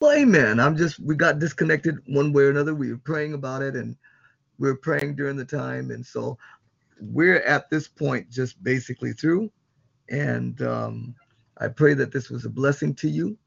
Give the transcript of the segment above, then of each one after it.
Well, amen. I'm just, we got disconnected one way or another. We were praying about it and we were praying during the time. And so we're at this point just basically through. And um, I pray that this was a blessing to you.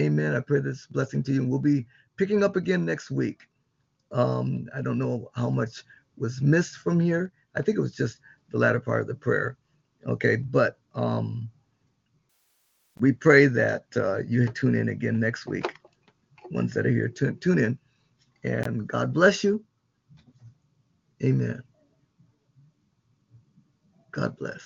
Amen. I pray this blessing to you. And We'll be picking up again next week. Um, I don't know how much was missed from here. I think it was just the latter part of the prayer. Okay, but um, we pray that uh, you tune in again next week. Ones that are here, tune, tune in. And God bless you. Amen. God bless.